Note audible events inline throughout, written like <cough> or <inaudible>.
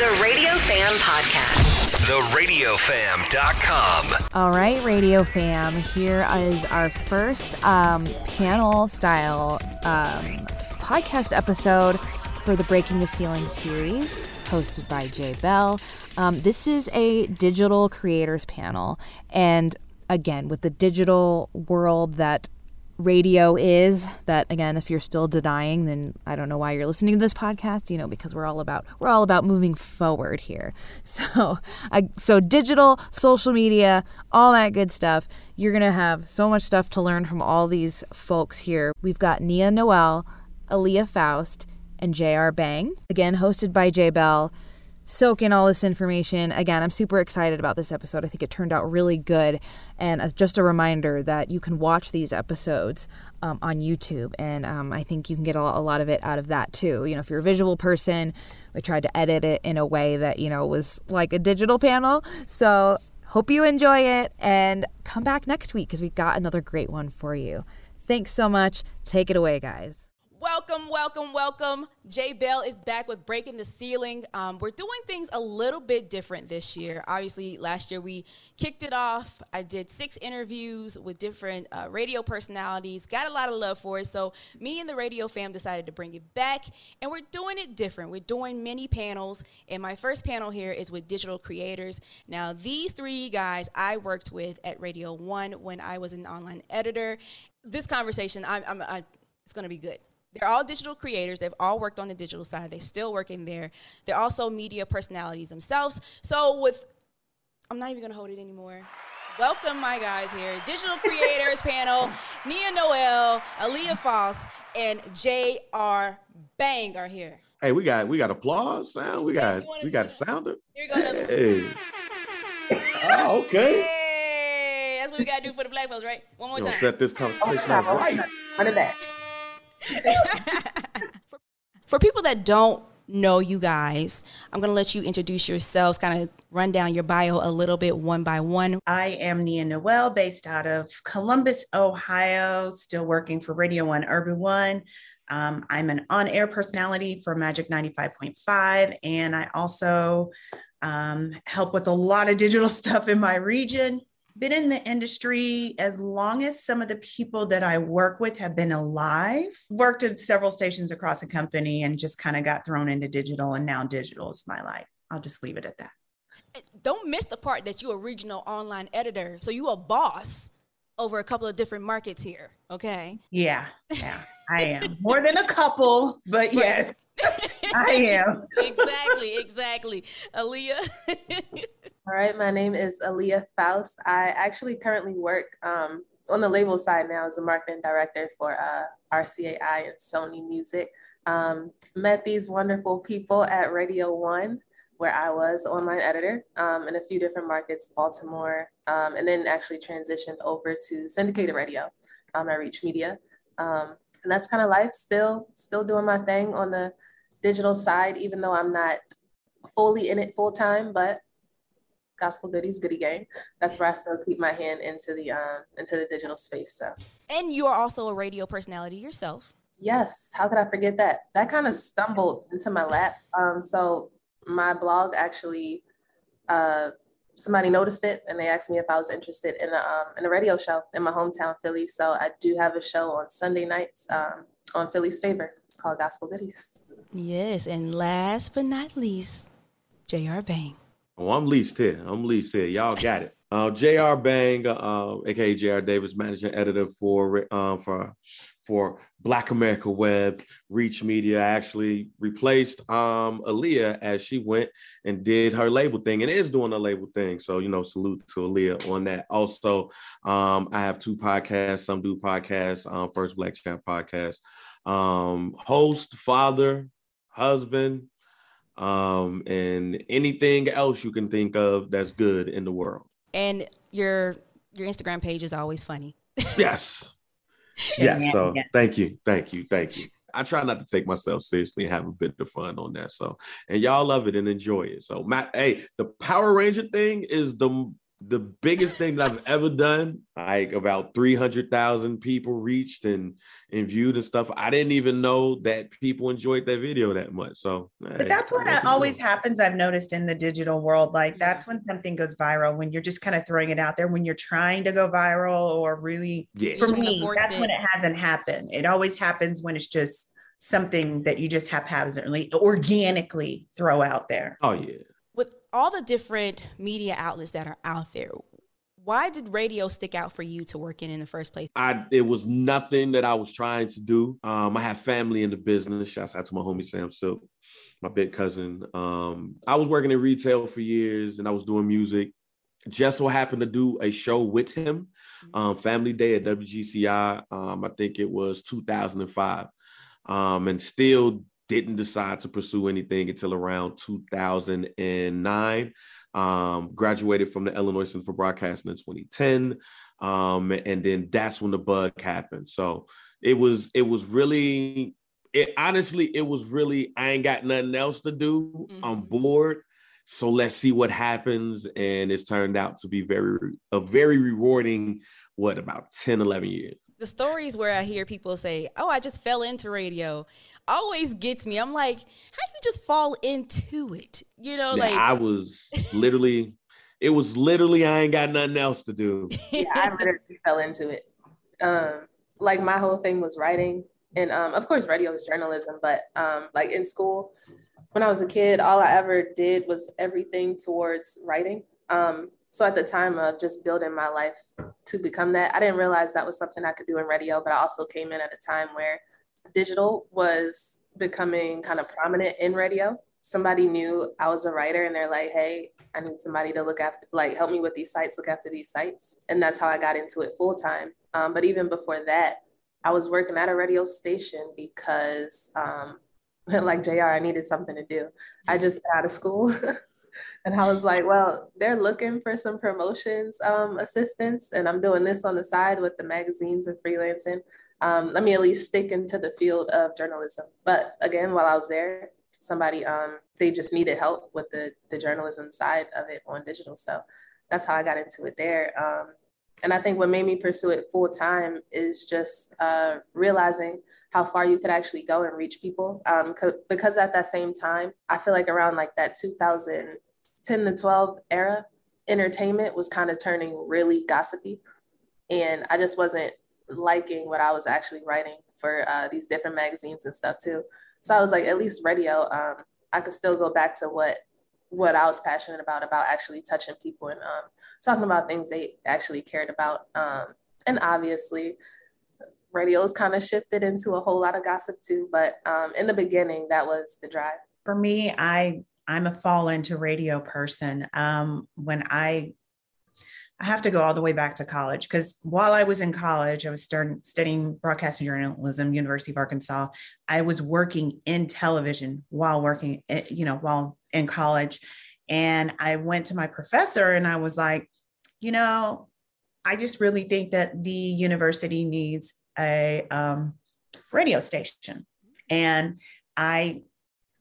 The Radio Fam Podcast. TheRadioFam.com. All right, Radio Fam, here is our first um, panel style um, podcast episode for the Breaking the Ceiling series, hosted by J.Belle. Um, this is a digital creators panel, and again, with the digital world that radio is that again if you're still denying then i don't know why you're listening to this podcast you know because we're all about we're all about moving forward here. <laughs> So uh, so digital social media all that good stuff. You're gonna have so much stuff to learn from all these folks here. We've got Nia Noelle Aliya Faust and jr bang. Again hosted by J.Belle soak in all this information. Again, I'm super excited about this episode. I think it turned out really good. And as just a reminder that you can watch these episodes um, on YouTube, and um, I think you can get a, lot of it out of that too. You know, if you're a visual person, we tried to edit it in a way that you know was like a digital panel. So hope you enjoy it, and come back next week because we've got another great one for you. Thanks so much. Take it away, guys. Welcome, welcome, welcome. J.Belle is back with Breaking the Ceiling. Um, we're doing things a little bit different this year. Obviously, last year we kicked it off. I did six interviews with different uh, radio personalities, got a lot of love for it. So, me and the radio fam decided to bring it back, and we're doing it different. We're doing mini panels, and my first panel here is with digital creators. Now, these three guys I worked with at Radio One when I was an online editor. This conversation, I'm, I'm, I'm it's going to be good. They're all digital creators. They've all worked on the digital side. They still work in there. They're also media personalities themselves. So with, I'm not even gonna hold it anymore. Welcome, my guys here. Digital <laughs> creators panel. Nia Noelle, Aliya Faust, and J.R. Bang are here. Hey, we got we got applause sound. We got we got a sounder. Here you go. Another Hey. Oh, okay. Hey, that's what we gotta do for the black folks, right? One more We're time. set this conversation up right. Run it back. For people that don't know you guys, I'm gonna let you introduce yourselves, kind of run down your bio a little bit one by one. I am Nia Noelle, based out of Columbus, Ohio, still working for Radio One Urban One. Um, I'm an on air personality for Magic 95.5, and I also um, help with a lot of digital <laughs> stuff in my region. Been in the industry as long as some of the people that I work with have been alive. Worked at several stations across the company and just kind of got thrown into digital, and now digital is my life. I'll just leave it at that. Don't miss the part that you're a regional online editor, so you a boss over a couple of different markets here. Okay. Yeah, yeah, <laughs> I am more than a couple, but yes, <laughs> I am. <laughs> exactly, exactly. Aliya. All right, my name is Aliya Faust. I actually currently work um, on the label side now as a marketing director for uh, RCAI and Sony Music. Um, met these wonderful people at Radio One, where I was online editor um, in a few different markets, Baltimore, um, and then actually transitioned over to syndicated radio um, at Reach Media. Um, and that's kind of life. Still, still doing my thing on the digital side, even though I'm not fully in it full time, but gospel goodies, goody gang. That's where I still keep my hand into the um into the digital space. So and you are also a radio personality yourself. yes, how could I forget that? That kind of stumbled into my lap. Um, so my blog actually, uh, somebody noticed it and they asked me if I was interested in a um, in a radio show in my hometown Philly. So I do have a show on Sunday nights um, on Philly's Favor. It's called Gospel Goodies. Yes, and last but not least, J.R. Bang. Oh, I'm leased here. I'm leased here. Y'all got it. Uh, Jr. Bang, uh, aka Jr. Davis, managing editor for um, for for Black America Web, Reach Media. Actually replaced um, Aliya as she went and did her label thing and is doing a label thing. So, you know, salute to Aliya on that. Also, um, I have two podcasts, Some Do Podcasts, um, First Black Champ Podcast. Um, host, father, husband, um, and anything else you can think of that's good in the world. And your your Instagram page is always funny. <laughs> Yes. Yes. So thank you. Thank you. Thank you. I try not to take myself seriously and have a bit of fun on that. So, and y'all love it and enjoy it. So, Matt, hey, the Power Ranger thing is the the biggest thing that I've ever done, like about 300,000 people reached and, and viewed and stuff. I didn't even know that people enjoyed that video that much. So, but that's what always happens. I've noticed in the digital world. Like that's when something goes viral, when you're just kind of throwing it out there, when you're trying to go viral or really, yeah. for me, that's it. when it hasn't happened. It always happens when it's just something that you just haphazardly, organically throw out there. Oh, yeah all the different media outlets that are out there, why did radio stick out for you to work in in the first place? I it was nothing that I was trying to do. Um, I have family in the business. Shouts out to my homie Sam Silk, my big cousin. Um, I was working in retail for years, and I was doing music. Just so happened to do a show with him, mm-hmm. um, Family Day at WGCI. Um, I think it was 2005, um, and still didn't decide to pursue anything until around 2009. Um, graduated from the Illinois Center for Broadcasting in 2010. Um, and then that's when the bug happened. So it was it was really it honestly it was really I ain't got nothing else to do. Mm-hmm. I'm bored. So let's see what happens. And it's turned out to be very a very rewarding, what about 10, 11 years. The stories where I hear people say, Oh, I just fell into radio always gets me. I'm like, how do you just fall into it? You know, yeah, like I was literally, it was literally I ain't got nothing else to do. <laughs> yeah, I literally fell into it. Um, like my whole thing was writing, and um, of course, radio is journalism. But um, like in school, when I was a kid, all I ever did was everything towards writing. Um, so at the time of just building my life to become that, I didn't realize that was something I could do in radio. But I also came in at a time where digital was becoming kind of prominent in radio. Somebody knew I was a writer and they're like, hey, I need somebody to look after, like, help me with these sites, look after these sites. And that's how I got into it full time. Um, but even before that, I was working at a radio station because, um, <laughs> like JR, I needed something to do. I just got out of school. <laughs> and I was like, well, they're looking for some promotions um, assistance, and I'm doing this on the side with the magazines and freelancing um, let me at least stick into the field of journalism. But again, while I was there, somebody um, they just needed help with the the journalism side of it on digital. So that's how I got into it there. Um, and I think what made me pursue it full time is just uh, realizing how far you could actually go and reach people. Um, because at that same time, I feel like around like that 2010 to 12 era, entertainment was kind of turning really gossipy. And I just wasn't liking what I was actually writing for uh, these different magazines and stuff too. So I was like, at least radio, um, I could still go back to what what I was passionate about about actually touching people and um, talking about things they actually cared about. Um, and obviously, radio's kind of shifted into a whole lot of gossip too. But um, in the beginning, that was the drive. For me, I I'm a fall into radio person. Um, when I I have to go all the way back to college because while I was in college, I was starting studying broadcasting journalism, University of Arkansas. I was working in television while working, eh, you know, while in college. And I went to my professor and I was like, you know, I just really think that the university needs a um, radio station. And I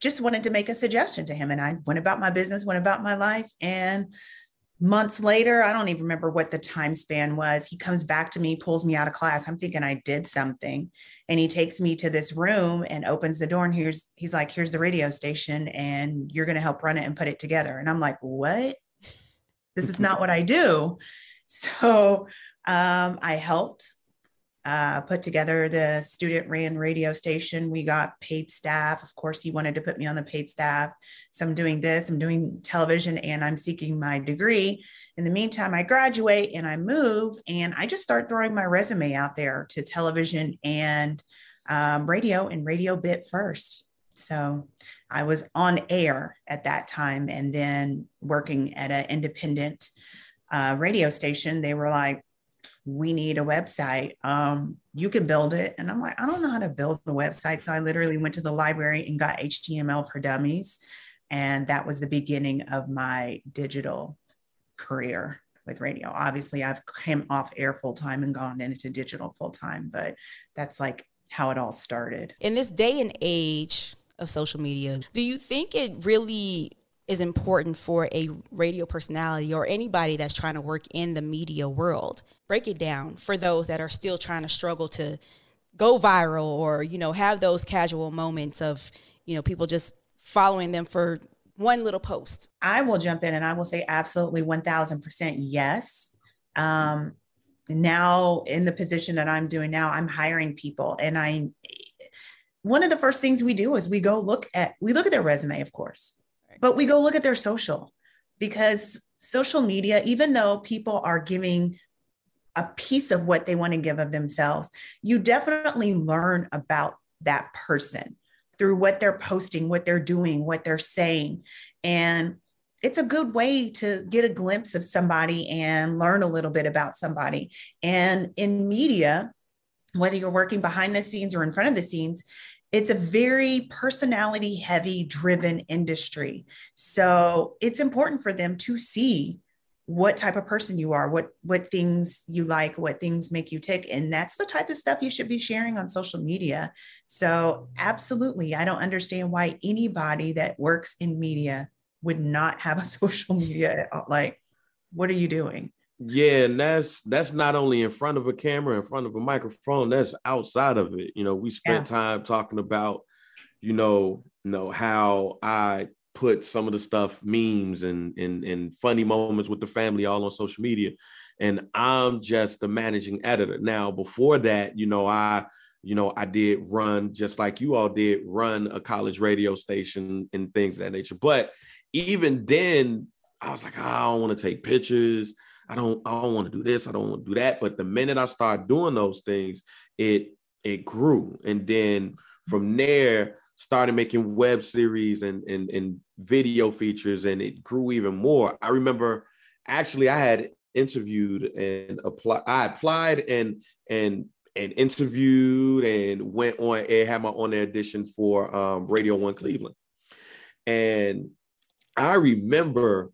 just wanted to make a suggestion to him. And I went about my business, went about my life. And months later i don't even remember what the time span was he comes back to me pulls me out of class. I'm thinking i did something. And he takes me to this room and opens the door and here's he's like here's the radio station and you're going to help run it and put it together. And i'm like what? This is not what i do. <laughs> So um, i helped uh, put together the student ran radio station. We got paid staff. Of course, he wanted to put me on the paid staff. So I'm doing this, I'm doing television, and I'm seeking my degree. In the meantime, I graduate and I move, and I just start throwing my resume out there to television and um, radio and radio bit first. So I was on air at that time and then working at an independent uh, radio station. They were like, we need a website. Um, you can build it. And I'm like, I don't know how to build a website. So I literally went to the library and got HTML for dummies. And that was the beginning of my digital career with radio. Obviously, I've came off air full time and gone into digital full time, but that's like how it all started. In this day and age of social media, do you think it really is important for a radio personality or anybody that's trying to work in the media world? Break it down for those that are still trying to struggle to go viral or, you know, have those casual moments of, you know, people just following them for one little post. I will jump in and I will say absolutely 1000% yes. Um, now in the position that I'm doing now, I'm hiring people and I one of the first things we do is we go look at we look at their resume, of course, but we go look at their social because social media, even though people are giving a piece of what they want to give of themselves, you definitely learn about that person through what they're posting, what they're doing, what they're saying. And it's a good way to get a glimpse of somebody and learn a little bit about somebody. And in media, whether you're working behind the scenes or in front of the scenes, it's a very personality heavy driven industry. So it's important for them to see what type of person you are, what what things you like, what things make you tick, and that's the type of stuff you should be sharing on social media. So absolutely, I don't understand why anybody that works in media would not have a <laughs> social media like what are you doing yeah and that's that's not only in front of a camera in front of a microphone that's outside of it you know we spent yeah. time talking about you know you know how i put some of the stuff memes and and and funny moments with the family all on social media and i'm just the managing editor now before that you know i you know i did run just like you all did run a college radio station and things of that nature but even then, I was like, I don't want to take pictures. I don't, I don't want to do this. I don't want to do that. But the minute I started doing those things, it it grew. And then from there, started making web series and, and, and video features, and it grew even more. I remember actually I had interviewed and applied, I applied and and and interviewed and went on air, had my own audition for um, Radio One Cleveland. And I remember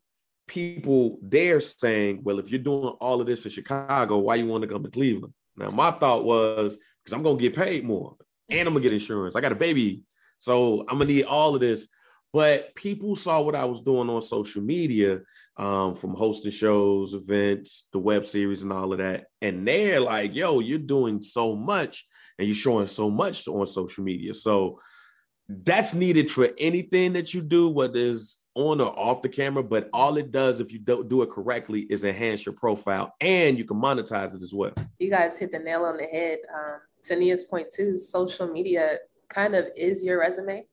people there saying, well, if you're doing all of this in Chicago, why you want to come to Cleveland? Now, my thought was, because I'm going to get paid more and I'm going to get insurance. I got a baby. So I'm going to need all of this. But people saw what I was doing on social media um, from hosting shows, events, the web series, and all of that. And they're like, yo, you're doing so much and you're showing so much on social media. So that's needed for anything that you do, whether it's on or off the camera, but all it does if you don't do it correctly is enhance your profile and you can monetize it as well. You guys hit the nail on the head. Um, Tania's point too, social media kind of is your resume.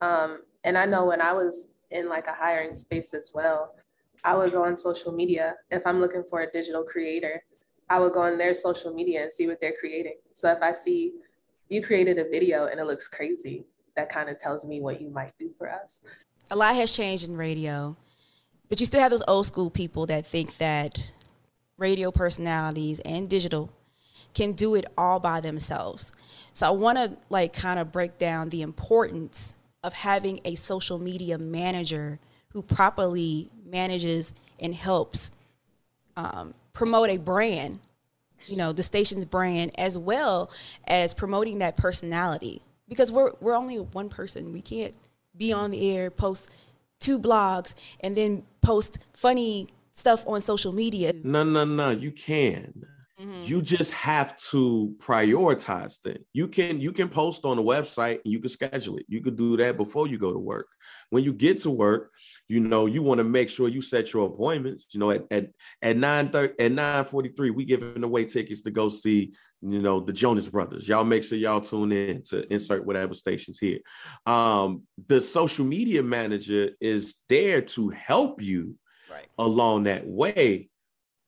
Um, and I know when I was in like a hiring space as well, I would go on social media. If I'm looking for a digital creator, I would go on their social media and see what they're creating. So if I see you created a video and it looks crazy, that kind of tells me what you might do for us a lot has changed in radio, but you still have those old school people that think that radio personalities and digital can do it all by themselves. So I want to like kind of break down the importance of having a social media manager who properly manages and helps um, promote a brand, you know, the station's brand, as well as promoting that personality. Because we're we're only one person. We can't be on the air, post two blogs, and then post funny stuff on social media. No, no, no. You can. Mm-hmm. You just have to prioritize things. You can you can post on the website and you can schedule it. You could do that before you go to work. When you get to work, you know you want to make sure you set your appointments. You know at at at nine thirty at nine forty three, we giving away tickets to go see you know, the Jonas Brothers. Y'all make sure y'all tune in to insert whatever stations here. Um, the social media manager is there to help you right. along that way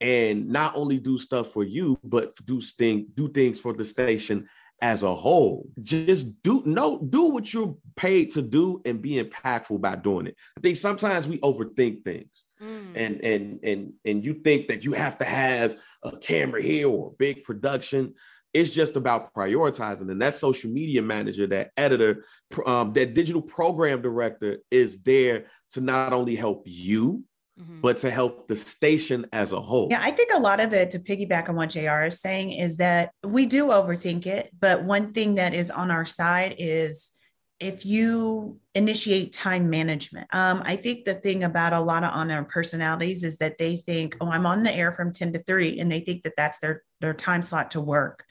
and not only do stuff for you, but do thing, do things for the station as a whole. Just do no do what you're paid to do and be impactful by doing it. I think sometimes we overthink things. Mm. And and and and you think that you have to have a camera here or a big production. It's just about prioritizing, and that social media manager, that editor, um, that digital program director is there to not only help you, Mm-hmm. but to help the station as a whole. Yeah, I think a lot of it, to piggyback on what JR is saying, is that we do overthink it. But one thing that is on our side is if you initiate time management. Um, I think the thing about a lot of on air personalities is that they think, oh, I'm on the air from 10 to 3, and they think that that's their, their time slot to work.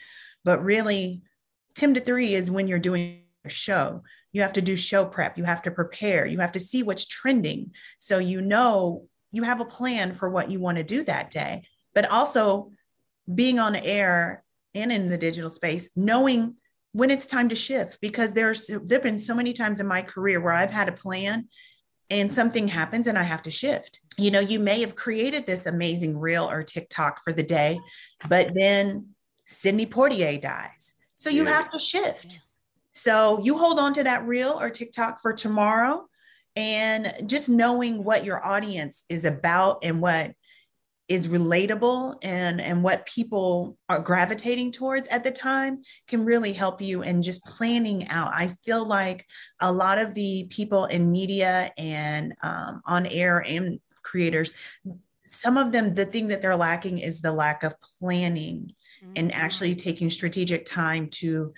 But really, 10 to 3 is when you're doing a show. You have to do show prep, you have to prepare, you have to see what's trending. So you know you have a plan for what you want to do that day. But also being on air and in the digital space, knowing when it's time to shift because there's there've been so many times in my career where I've had a plan and something happens and I have to shift. You know, you may have created this amazing reel or TikTok for the day, but then Sidney Poitier dies. So you yeah. have to shift. So you hold on to that reel or TikTok for tomorrow and just knowing what your audience is about and what is relatable and and what people are gravitating towards at the time can really help you in just planning out i feel like a lot of the people in media and um, on air and creators some of them the thing that they're lacking is the lack of planning mm-hmm. and actually taking strategic time to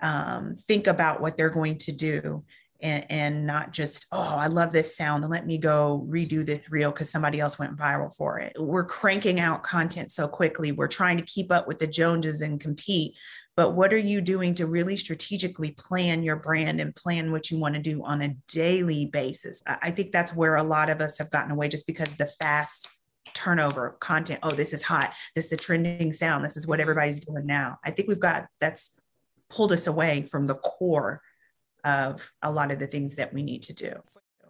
um, think about what they're going to do and, and not just, oh, I love this sound let me go redo this reel because somebody else went viral for it. We're cranking out content so quickly. We're trying to keep up with the Joneses and compete. But what are you doing to really strategically plan your brand and plan what you want to do on a daily basis? I think that's where a lot of us have gotten away just because the fast turnover content. Oh, this is hot. This is the trending sound. This is what everybody's doing now. I think we've got that's pulled us away from the core of a lot of the things that we need to do.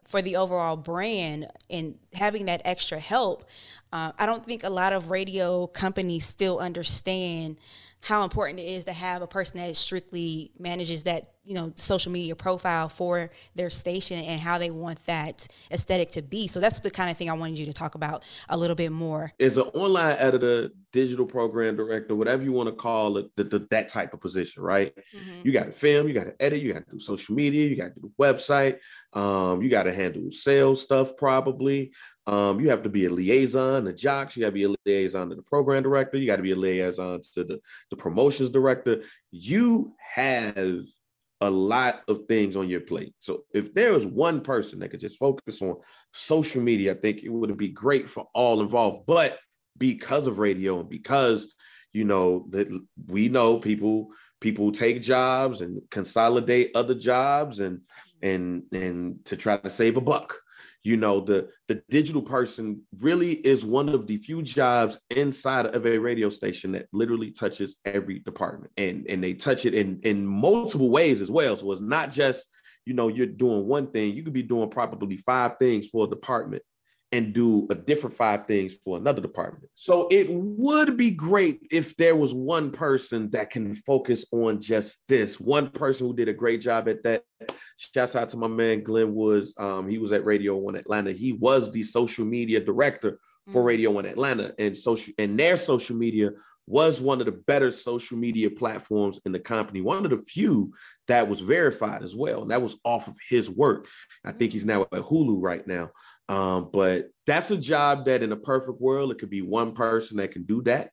For the overall brand and having that extra help uh, i don't think a lot of radio companies still understand how important it is to have a person that strictly manages that you know social media profile for their station and how they want that aesthetic to be. So that's the kind of thing i wanted you to talk about a little bit more. As an online editor digital program director whatever you want to call it the, the, that type of position right? Mm-hmm. you got to film you got to edit you got to do social media you got to do website um, you got to handle sales stuff probably um, you have to be a liaison to jocks. You got to be a liaison to the program director. You got to be a liaison to the, the promotions director. You have a lot of things on your plate. So if there was one person that could just focus on social media, I think it would be great for all involved. But because of radio and because you know that we know people people take jobs and consolidate other jobs and and and to try to save a buck you know the the digital person really is one of the few jobs inside of a radio station that literally touches every department. And and they touch it in in multiple ways as well. So it's not just you know you're doing one thing. You could be doing probably five things for a department and do a different five things for another department. So it would be great if there was one person that can focus on just this. One person who did a great job at that. Shouts out to my man Glenn Woods. Um, he was at Radio One Atlanta. He was the social media director for mm. Radio One Atlanta, and social and their social media was one of the better social media platforms in the company. One of the few that was verified as well, and that was off of his work. I think he's now at Hulu right now. Um, but that's a job that in a perfect world, it could be one person that can do that.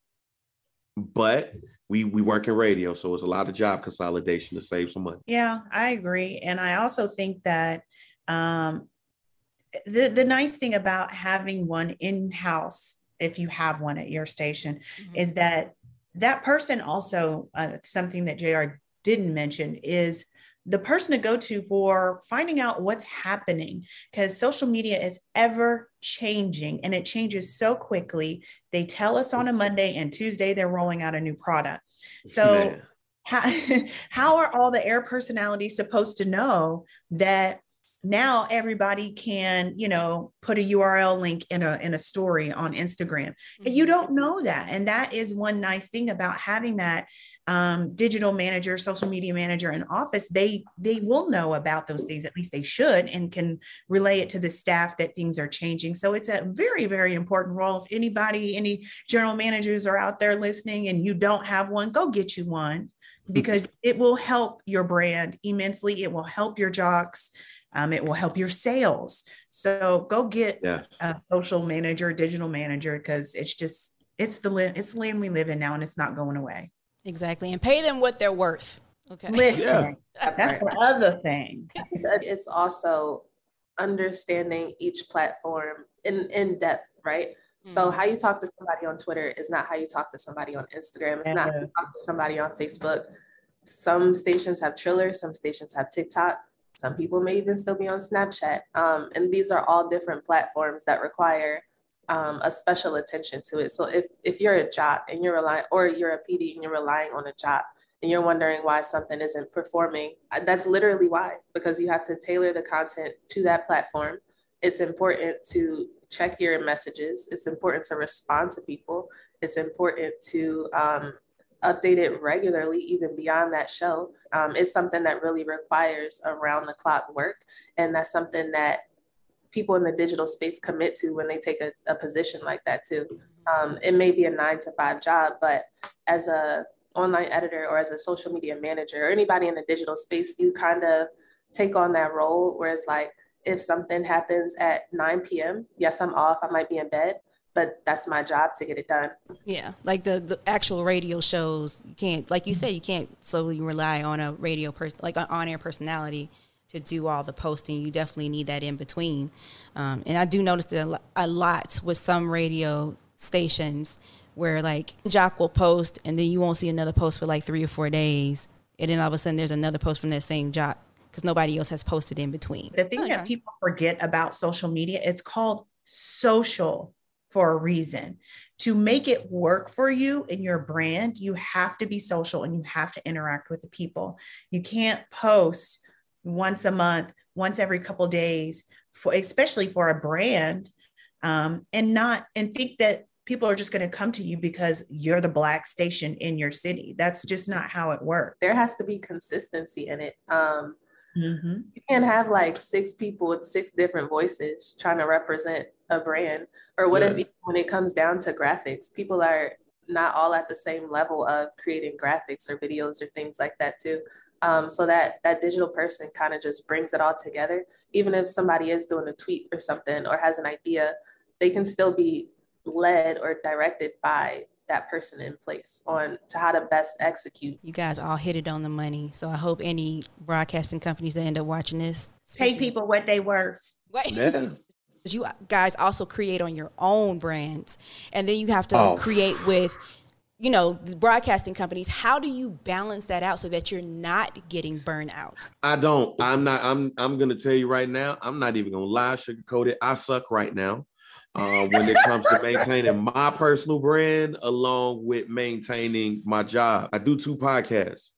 But we we work in radio, so it's a lot of job consolidation to save some money. Yeah, I agree. And I also think that um the, the nice thing about having one in-house, if you have one at your station, mm-hmm. is that that person also uh, something that JR didn't mention is the person to go to for finding out what's happening because social media is ever changing and it changes so quickly. They tell us on a Monday and Tuesday they're rolling out a new product. So, <laughs> how, <laughs> how are all the air personalities supposed to know that now everybody can you know put a url link in a in a story on instagram. Mm-hmm. and you don't know that. And that is one nice thing about having that um, digital manager social media manager in office. They they will know about those things. At least they should and can relay it to the staff that things are changing. So it's a very very important role. If anybody any general managers are out there listening and you don't have one go get you one because it will help your brand immensely. It will help your jocks um, it will help your sales. So go get yeah. a social manager, digital manager, because it's just it's the it's the land we live in now, and it's not going away. Exactly, and pay them what they're worth. Okay. Listen, yeah. that's the other thing. It's also understanding each platform in, in depth, right? Mm-hmm. So how you talk to somebody on Twitter is not how you talk to somebody on Instagram. It's not how you talk to somebody on Facebook. Some stations have Triller, some stations have TikTok. Some people may even still be on Snapchat. Um, and these are all different platforms that require um, a special attention to it. So if, if you're a jock and you're relying, or you're a PD and you're relying on a jock and you're wondering why something isn't performing, uh, that's literally why, because you have to tailor the content to that platform. It's important to check your messages. It's important to respond to people. It's important to um, update it regularly, even beyond that show. Um, it's something that really requires around the clock work. And that's something that people in the digital space commit to when they take a, a position like that too. Um, it may be a nine to five job, but as a online editor or as a social media manager or anybody in the digital space, you kind of take on that role where it's like, if something happens at 9 p.m., yes, I'm off, I might be in bed, but that's my job to get it done. Yeah, like the, the actual radio shows, you can't, like you said, you can't solely rely on a radio person, like an on air personality to do all the posting. You definitely need that in between. Um, and I do notice that a lot with some radio stations where like Jock will post and then you won't see another post for like three or four days. And then all of a sudden there's another post from that same Jock because nobody else has posted in between. The thing that people forget about social media, it's called social for a reason. To make it work for you and your brand, you have to be social and you have to interact with the people. You can't post once a month, once every couple days, for especially for a brand, um, and not and think that people are just going to come to you because you're the black station in your city. That's just not how it works. There has to be consistency in it. Um, mm-hmm. You can't have like six people with six different voices trying to represent a brand. Or what yeah. if when it comes down to graphics, people are not all at the same level of creating graphics or videos or things like that too. Um, so that that digital person kind of just brings it all together. Even if somebody is doing a tweet or something or has an idea, they can still be led or directed by that person in place on to how to best execute. You guys all hit it on the money. So I hope any broadcasting companies that end up watching this pay people what they worth. Right. Yeah. <laughs> You guys also create on your own brands, and then you have to oh. create with you know, the broadcasting companies, how do you balance that out so that you're not getting burned out? I don't. I'm not. I'm. I'm gonna tell you right now. I'm not even gonna lie, sugarcoat it. I suck right now. Uh, when it comes to maintaining my personal brand along with maintaining my job, I do two podcasts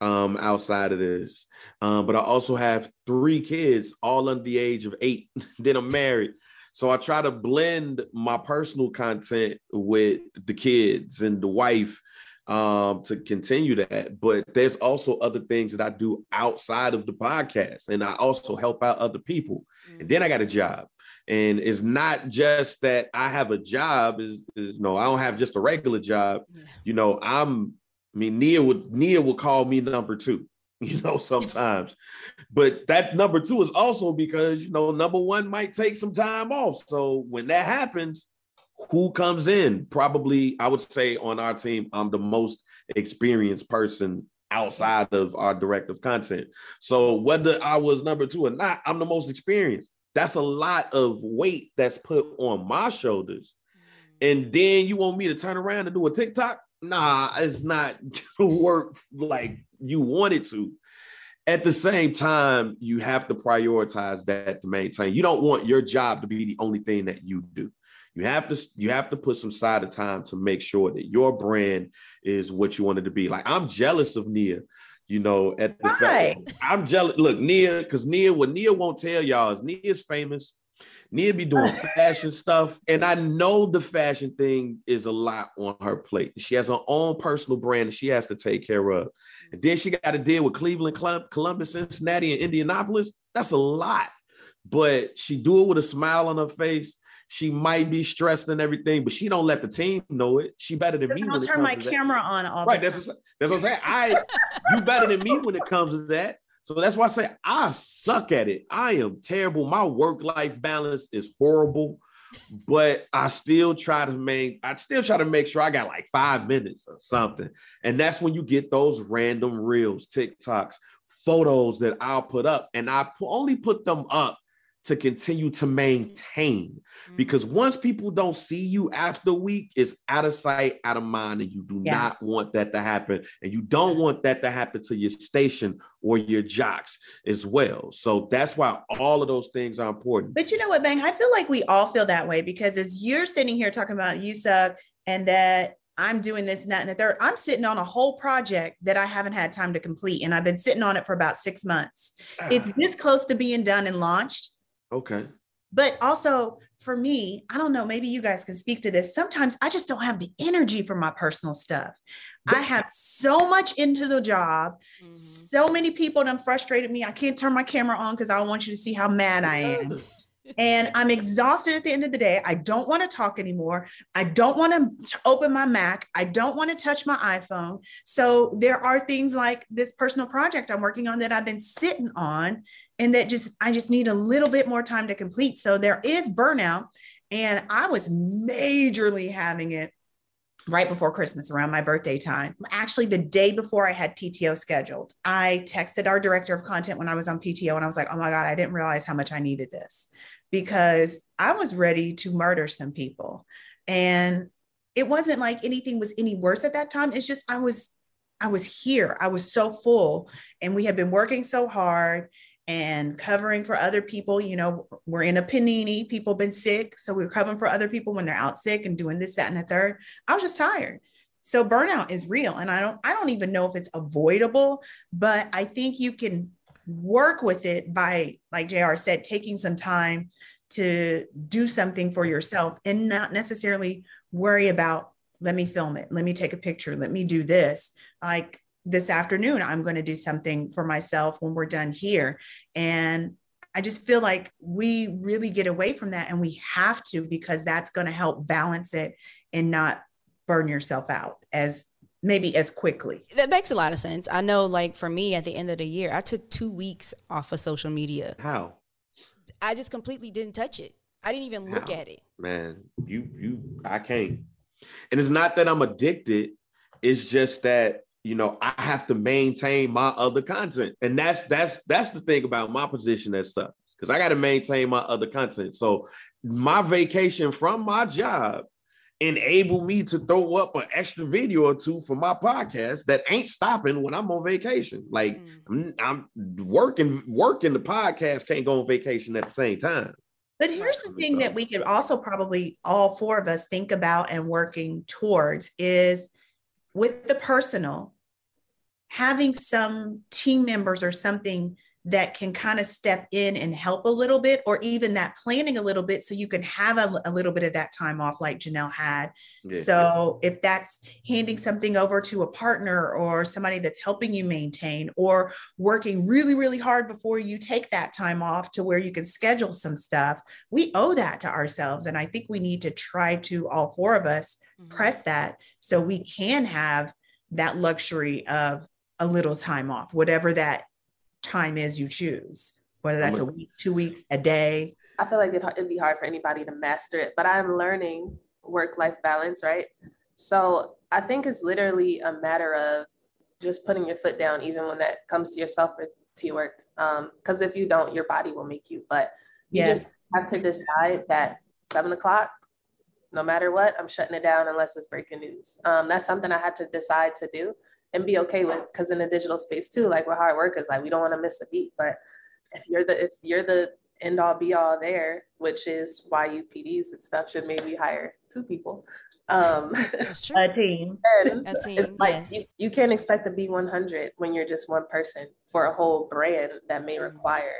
um, outside of this, um, but I also have three kids, all under the age of eight. <laughs> then I'm married. So I try to blend my personal content with the kids and the wife um, to continue that. But there's also other things that I do outside of the podcast, and I also help out other people. Mm-hmm. And then I got a job. And it's not just that I have a job, is, is no, I don't have just a regular job. Yeah. You know, I'm I mean, Nia would Nia would call me number two. <laughs> you know, sometimes. but that number two is also because, you know, number one might take some time off. So when that happens, who comes in? Probably, I would say on our team, I'm the most experienced person outside of our directive content. So whether I was number two or not, I'm the most experienced. That's a lot of weight that's put on my shoulders. Mm. And then you want me to turn around and do a TikTok? Nah, it's not <laughs> gonna work like you wanted to. At the same time, you have to prioritize that to maintain. You don't want your job to be the only thing that you do. You have to you have to put some side of time to make sure that your brand is what you want it to be. Like I'm jealous of Nia, you know, at the fact I'm jealous. Look, Nia, because Nia, what Nia won't tell y'all is Nia's famous Nia be doing <laughs> fashion stuff, and I know the fashion thing is a lot on her plate. She has her own personal brand that she has to take care of, and then she got to deal with Cleveland, Columbus, Cincinnati, and Indianapolis. That's a lot, but she do it with a smile on her face. She might be stressed and everything, but she don't let the team know it. She better than me. I'll turn my camera that. on all right. That's what, that's what I'm saying. I you better than me when it comes to that. So that's why I say I suck at it. I am terrible. My work life balance is horrible. but I still try to make I still try to make sure I got like five minutes or something. And that's when you get those random reels, TikToks, photos that I'll put up, and I only put them up to continue to maintain. Because Mm-hmm. once people don't see you after a week, it's out of sight, out of mind, and you do Yeah. not want that to happen. And you don't want that to happen to your station or your jocks as well. So that's why all of those things are important. But you know what, Bang? I feel like we all feel that way because as you're sitting here talking about you suck and that I'm doing this and that and the third, I'm sitting on a whole project that I haven't had time to complete. And I've been sitting on it for about six months. It's this close to being done and launched. Okay. But also for me, I don't know, maybe you guys can speak to this. Sometimes I just don't have the energy for my personal stuff. I have so much into the job. Mhm. So many people done frustrated me. I can't turn my camera on because I don't want you to see how mad I am. And I'm exhausted at the end of the day. I don't want to talk anymore. I don't want to open my Mac. I don't want to touch my iPhone. So there are things like this personal project I'm working on that I've been sitting on and that just I just need a little bit more time to complete. So there is burnout and I was majorly having it right before Christmas around my birthday time. Actually, the day before I had PTO scheduled, I texted our director of content when I was on PTO and I was like, oh my God, I didn't realize how much I needed this because I was ready to murder some people. And it wasn't like anything was any worse at that time. It's just I was I was here. I was so full and we had been working so hard and covering for other people. You know, we're in a panini, people been sick. So we we're covering for other people when they're out sick and doing this, that, and the third. I was just tired. So burnout is real. And I don't, I don't even know if it's avoidable, but I think you can work with it by, like JR said, taking some time to do something for yourself and not necessarily worry about, let me film it, let me take a picture, let me do this. Like this afternoon, I'm going to do something for myself when we're done here. And I just feel like we really get away from that and we have to because that's going to help balance it and not burn yourself out as maybe as quickly. That makes a lot of sense. I know, like for me, at the end of the year, I took two weeks off of social media. How? I just completely didn't touch it. I didn't even look at it. man you you i can't and it's not that i'm addicted it's just that you know i have to maintain my other content. And that's that's that's the thing about my position that sucks because i got to maintain my other content. So my vacation from my job enable me to throw up an extra video or two for my podcast that ain't stopping when i'm on vacation. Like Mm. I'm, I'm working working the podcast can't go on vacation at the same time. But here's the thing that we could also probably all four of us think about and working towards is with the personal, having some team members or something that can kind of step in and help a little bit, or even that planning a little bit so you can have a, a little bit of that time off, like Janelle had. Yeah. So if that's handing something over to a partner or somebody that's helping you maintain or working really, really hard before you take that time off to where you can schedule some stuff, we owe that to ourselves. And I think we need to try to, all four of us, Mhm. press that so we can have that luxury of a little time off, whatever that time is you choose, whether that's a week, two weeks, a day. I feel like it, it'd be hard for anybody to master it, but I'm learning work life balance, right? So I think it's literally a matter of just putting your foot down, even when that comes to yourself or to your work. Um, because if you don't, your body will make you. But you Yes. just have to decide that seven o'clock, no matter what, I'm shutting it down unless it's breaking news. Um, that's something I had to decide to do and be okay with. Because in the digital space too, like we're hard workers, like we don't want to miss a beat. But if you're the if you're the end all be all there, which is why you PDs and stuff should maybe hire two people. Um, <laughs> That's true. A team. A team, like yes. you, you can't expect to be 100 when you're just one person for a whole brand that may Mm-hmm. require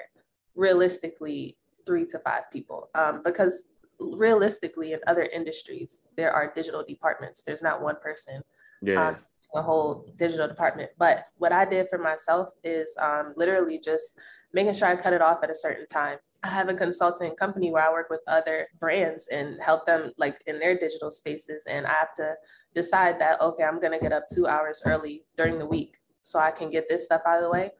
realistically three to five people. Um, because realistically, in other industries, there are digital departments. There's not one person yeah um, a whole digital department. But what I did for myself is um, literally just making sure I cut it off at a certain time. I have a consulting company where I work with other brands and help them like in their digital spaces. And I have to decide that, okay, I'm going to get up two hours early during the week so I can get this stuff out of the way.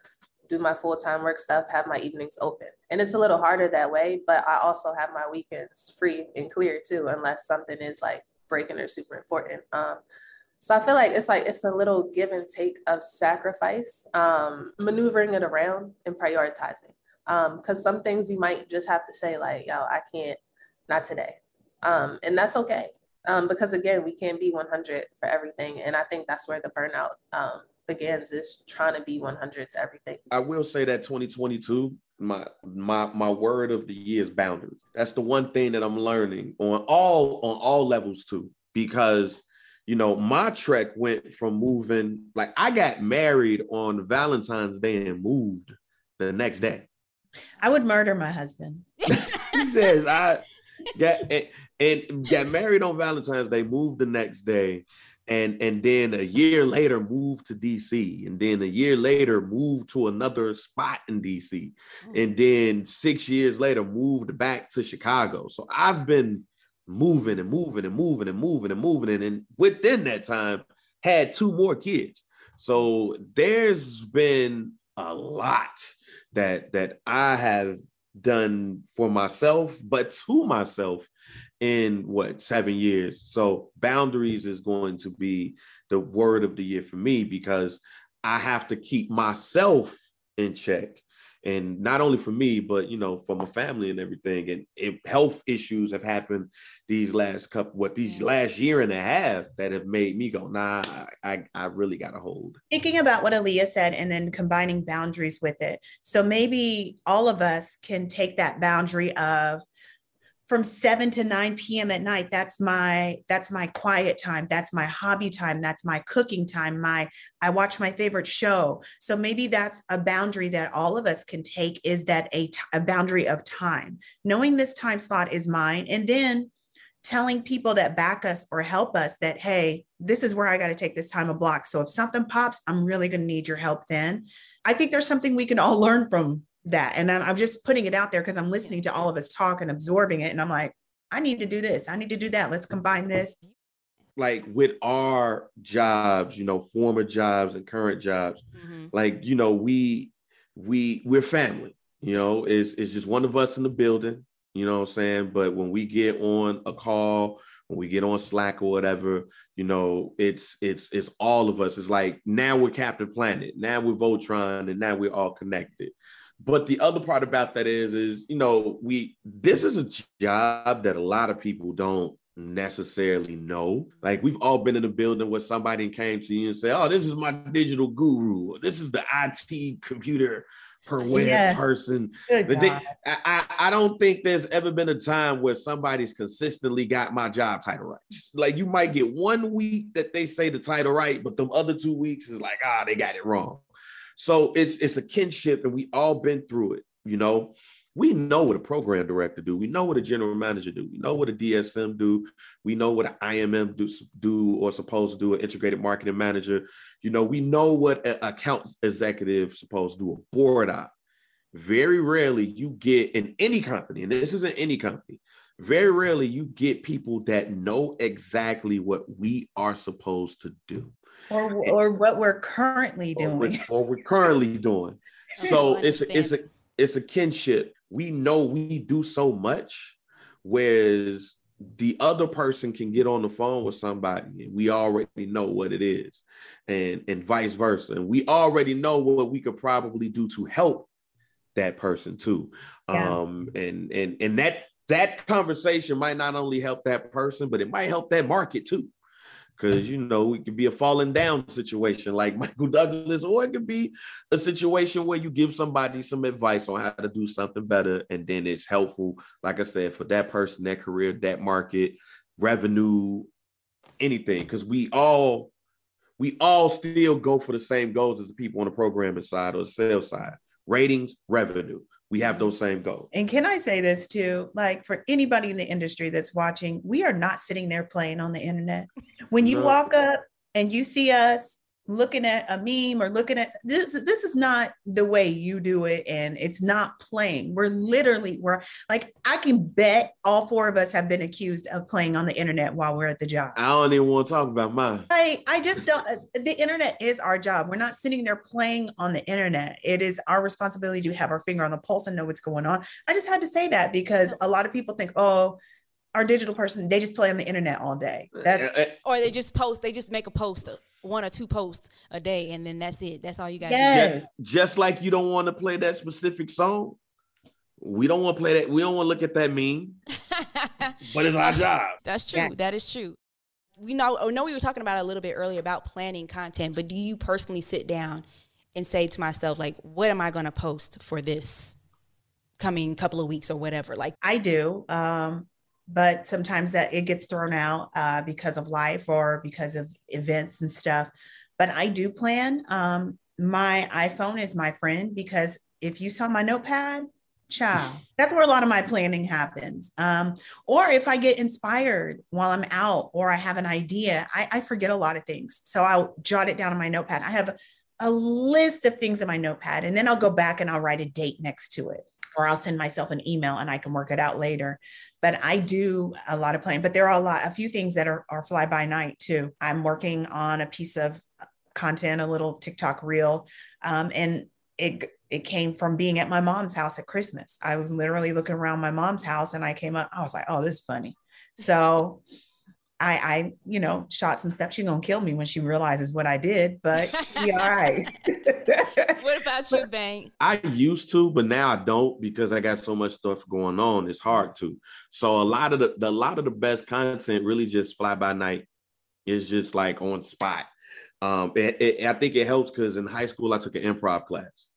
Do my full time work stuff, have my evenings open. And it's a little harder that way, but I also have my weekends free and clear too, unless something is like breaking or super important. Um, so I feel like it's like it's a little give and take of sacrifice, um, maneuvering it around and prioritizing. Because um, some things you might just have to say like, "Yo, I can't, not today," um, and that's okay. Um, because again, we can't be 100 for everything, and I think that's where the burnout begins is trying to be 100 to everything. I will say that 2022, my my my word of the year is boundary. That's the one thing that I'm learning on all on all levels too, because you know my trek went from moving like I got married on Valentine's Day and moved the next day. I would murder my husband. <laughs> <laughs> he says I got and, and got married on Valentine's Day, moved the next day, and and then a year later moved to DC and then a year later moved to another spot in DC mm. and then 6 years later moved back to Chicago so I've been moving and moving and moving and moving and moving and, and within that time had two more kids so there's been a lot that that I have done for myself but to myself in what seven years. So boundaries is going to be the word of the year for me because I have to keep myself in check. And not only for me, but you know, for my family and everything. And if health issues have happened these last couple, what these last year and a half that have made me go, nah, I, I really got to hold. Thinking about what Aliya said and then combining boundaries with it. So maybe all of us can take that boundary of from 7 to 9 p.m. at night that's my that's my quiet time that's my hobby time that's my cooking time my I watch my favorite show. So maybe that's a boundary that all of us can take is that a, t- a boundary of time. Knowing this time slot is mine and then telling people that back us or help us that hey this is where I got to take this time of block. So if something pops I'm really going to need your help then. I think there's something we can all <laughs> learn from that. And I'm, I'm just putting it out there because I'm listening to all of us talk and absorbing it. And I'm like, I need to do this. I need to do that. Let's combine this. Like with our jobs, you know, former jobs and current jobs, mm-hmm. like, you know, we, we, we're family, you know, it's, it's just one of us in the building, you know what I'm saying? But when we get on a call, when we get on Slack or whatever, you know, it's it's it's all of us. It's like now we're Captain Planet, now we're Voltron, and now we're all connected. But the other part about that is, is you know, we this is a job that a lot of people don't necessarily know. Like we've all been in a building where somebody came to you and say, "Oh, this is my digital guru. This is the IT computer per web yes. person." They, I, I don't think there's ever been a time where somebody's consistently got my job title right. Like you might get one week that they say the title right, but the other two weeks is like, ah, they got it wrong. So it's it's a kinship, and we all been through it. You know, we know what a program director do. We know what a general manager do. We know what a DSM do. We know what an IMM do, do or supposed to do, an integrated marketing manager. You know, we know what an account executive supposed to do, a board op. Very rarely you get in any company, and this isn't any company, very rarely you get people that know exactly what we are supposed to do or or what we're currently doing. or, we're currently doing. <laughs> So it's a, it's a it's a kinship. We know we do so much whereas the other person can get on the phone with somebody and we already know what it is and and vice versa. And we already know what we could probably do to help that person too. Yeah. um and and and that that conversation might not only help that person but it might help that market too because you know it could be a falling down situation. Like <laughs> Michael Douglas, or it could be a situation where you give somebody some advice on how to do something better, and then it's helpful, like I said, for that person, that career, that market, revenue, anything. Because we all we all still go for the same goals as the people on the programming side or the sales side: ratings, revenue we have those same goals. And can I say this too? Like for anybody in the industry that's watching, we are not sitting there playing on the internet. When you no. walk up and you see us, looking at a meme or looking at this this is not the way you do it and it's not playing. We're literally we're like i can bet all four of us have been accused of playing on the internet while we're at the job. I don't even want to talk about mine. I, I just don't the internet is our job. We're not sitting there playing on the internet. It is our responsibility to have our finger on the pulse and know what's going on. I just had to say that because a lot of people think oh our digital person they just play on the internet all day. That's Uh, uh, Or they just post, they just make a post, uh, one or two posts a day, and then that's it. That's all you got. Yes. ju- just like you don't want to play that specific song. We don't want to play that. We don't want to look at that meme, <laughs> but it's our job. That's true. Yeah. That is true. We know. I know we were talking about it a little bit earlier about planning content, but do you personally sit down and say to myself, like, what am I going to post for this coming couple of weeks or whatever? Like, I do. Um, but sometimes that it gets thrown out uh, because of life or because of events and stuff. But I do plan. Um, my iPhone is my friend because if you saw my notepad, child, <laughs> that's where a lot of my planning happens. Um, or if I get inspired while I'm out or I have an idea, I, I forget a lot of things. So I'll jot it down on my notepad. I have a list of things in my notepad and then I'll go back and I'll write a date next to it or I'll send myself an email and I can work it out later. But I do a lot of planning, but there are a lot, a few things that are, are fly by night too. I'm working on a piece of content, a little TikTok reel. Um, and it, it came from being at my mom's house at Christmas. I was literally looking around my mom's house and I came up, I was like, oh, this is funny. So I, I, you know, shot some stuff. She's gonna kill me when she realizes what I did, but yeah, all right. <laughs> what about you, Bang? I used to, but now I don't because I got so much stuff going on. It's hard to. So a lot of the, the a lot of the best content really just fly by night. It's just like on spot. Um, it, it- I think it helps because in high school I took an improv class.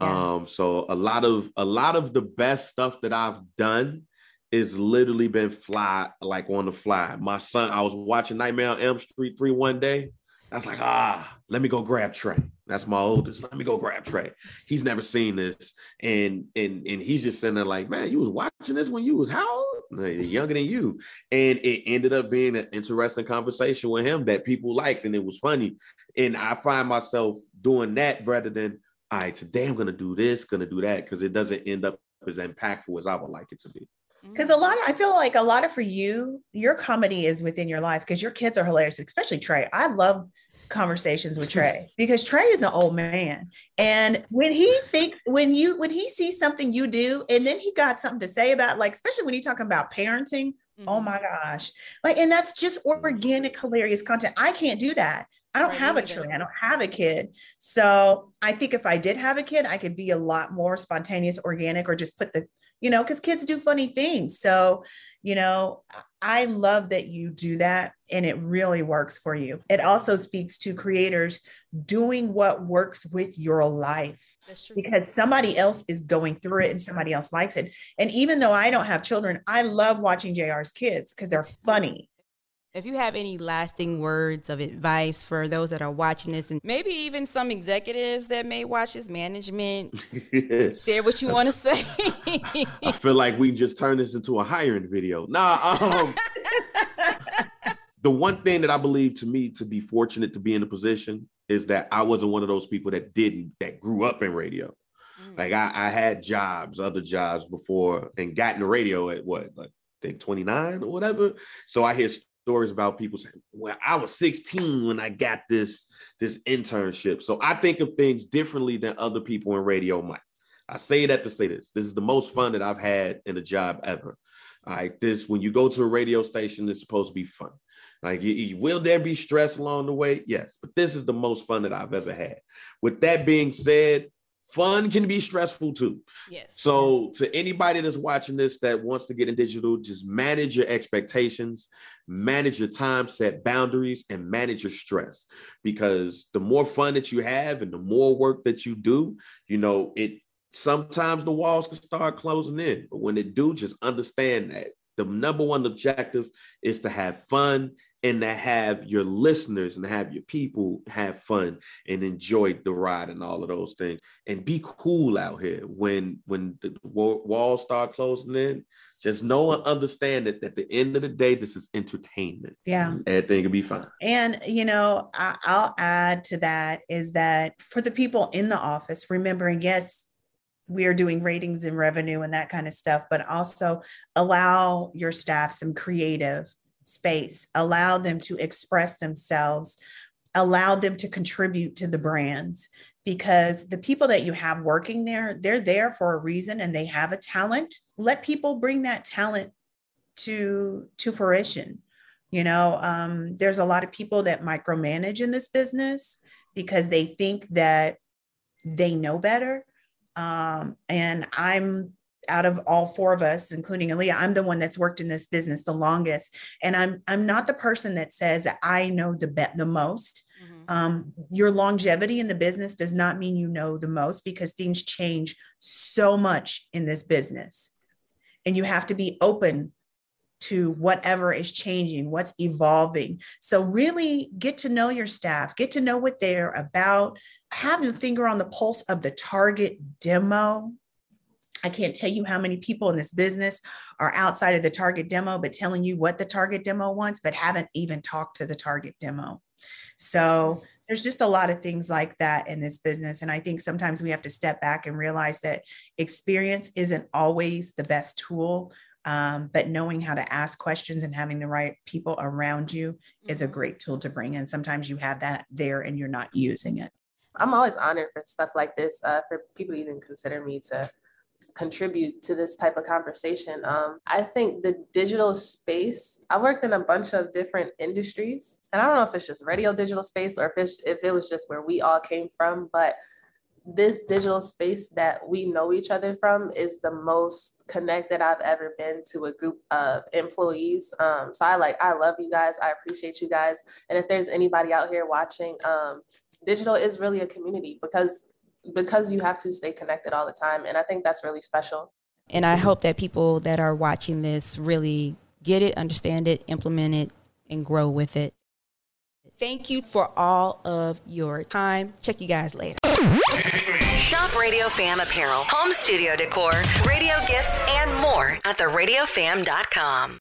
Yeah. Um, so a lot of a lot of the best stuff that I've done is literally been fly like on the fly. My son, I was watching Nightmare on Elm Street 3 one day. I was like, ah, let me go grab Trey. That's my oldest. Let me go grab Trey. He's never seen this. And and and he's just sitting there like, man, you was watching this when you was how old? Younger than you. And it ended up being an interesting conversation with him that people liked and it was funny. And I find myself doing that rather than, all right, today I'm gonna do this, gonna do that, because it doesn't end up as impactful as I would like it to be. Because a lot of, I feel like a lot of for you, your comedy is within your life because your kids are hilarious, especially Trey. I love conversations with Trey <laughs> because Trey is an old man. And when he thinks, when you, when he sees something you do, and then he got something to say about, like, especially when you talking about parenting, oh Mhm. my gosh. Like, and that's just organic, hilarious content. I can't do that. I don't Right, have a. Trey. I don't have a kid. So I think if I did have a kid, I could be a lot more spontaneous, organic, or just put the, you know, because kids do funny things. So, you know, I love that you do that and it really works for you. It also speaks to creators doing what works with your life because somebody else is going through it and somebody else likes it. And even though I don't have children, I love watching JR's kids because they're funny. If you have any lasting words of advice for those that are watching this, and maybe even some executives that may watch this, management, <laughs> share what you want to say. <laughs> I feel like we just turn this into a hiring video. Nah, um, the one thing that I believe to me to be fortunate to be in a position is that I wasn't one of those people that didn't that grew up in radio. Mm. Like I, I had jobs, other jobs before, and got in the radio at what, like I think 29 or whatever. So I hear stories about people saying, "Well, I was 16 when I got this this internship." So I think of things differently than other people in radio might. I say that to say this. This is the most fun that I've had in a job ever. Right, this when you go to a radio station, it's supposed to be fun. Like, you- you- will there be stress along the way? Yes, but this is the most fun that I've ever had. With that being said, fun can be stressful too. yes. So, to anybody that's watching this that wants to get in digital, just manage your expectations, manage your time, set boundaries, and manage your stress. Because the more fun that you have and the more work that you do, you know, it sometimes the walls can start closing in. But when they do, just understand that the number one objective is to have fun and to have your listeners and have your people have fun and enjoy the ride and all of those things. And be cool out here. When when the walls start closing in just know and understand that at the end of the day this is entertainment. Yeah. Everything will be fine. And you know I, i'll add to that is that for the people in the office remembering yes we are doing ratings and revenue and that kind of stuff, but also allow your staff some creative space, allow them to express themselves, allow them to contribute to the brands because the people that you have working there, they're there for a reason and they have a talent. Let people bring that talent to to fruition. You know, um, there's a lot of people that micromanage in this business because they think that they know better. Um, and I'm out of all four of us, including Aliya, I'm the one that's worked in this business the longest. And I'm I'm not the person that says that I know the bet the most. Mm-hmm. Um, your longevity in the business does not mean you know the most because things change so much in this business. And you have to be open to whatever is changing, what's evolving. So, really get to know your staff, get to know what they're about, have the finger on the pulse of the target demo I can't tell you how many people in this business are outside of the target demo, but telling you what the target demo wants, but haven't even talked to the target demo. So there's just a lot of things like that in this business. And I think sometimes we have to step back and realize that experience isn't always the best tool. Um, but knowing how to ask questions and having the right people around you is a mm-hmm. great tool to bring in. Sometimes you have that there and you're not using it. I'm always honored for stuff like this, uh, for people even consider me to contribute to this type of conversation. Um, I think the digital space, I worked in a bunch of different industries, and I don't know if it's just radio digital space or if if it was just where we all came from, but this digital space that we know each other from is the most connected I've ever been to a group of employees. Um, so I like, I love you guys. I appreciate you guys. And if there's anybody out here watching, um, digital is really a community because because you have to stay connected all the time. And I think that's really special. And I hope that people that are watching this really get it, understand it, implement it, and grow with it. Thank you for all of your time. Check you guys later. Shop Radio Fam apparel, home studio decor, radio gifts, and more at theradiofam.com.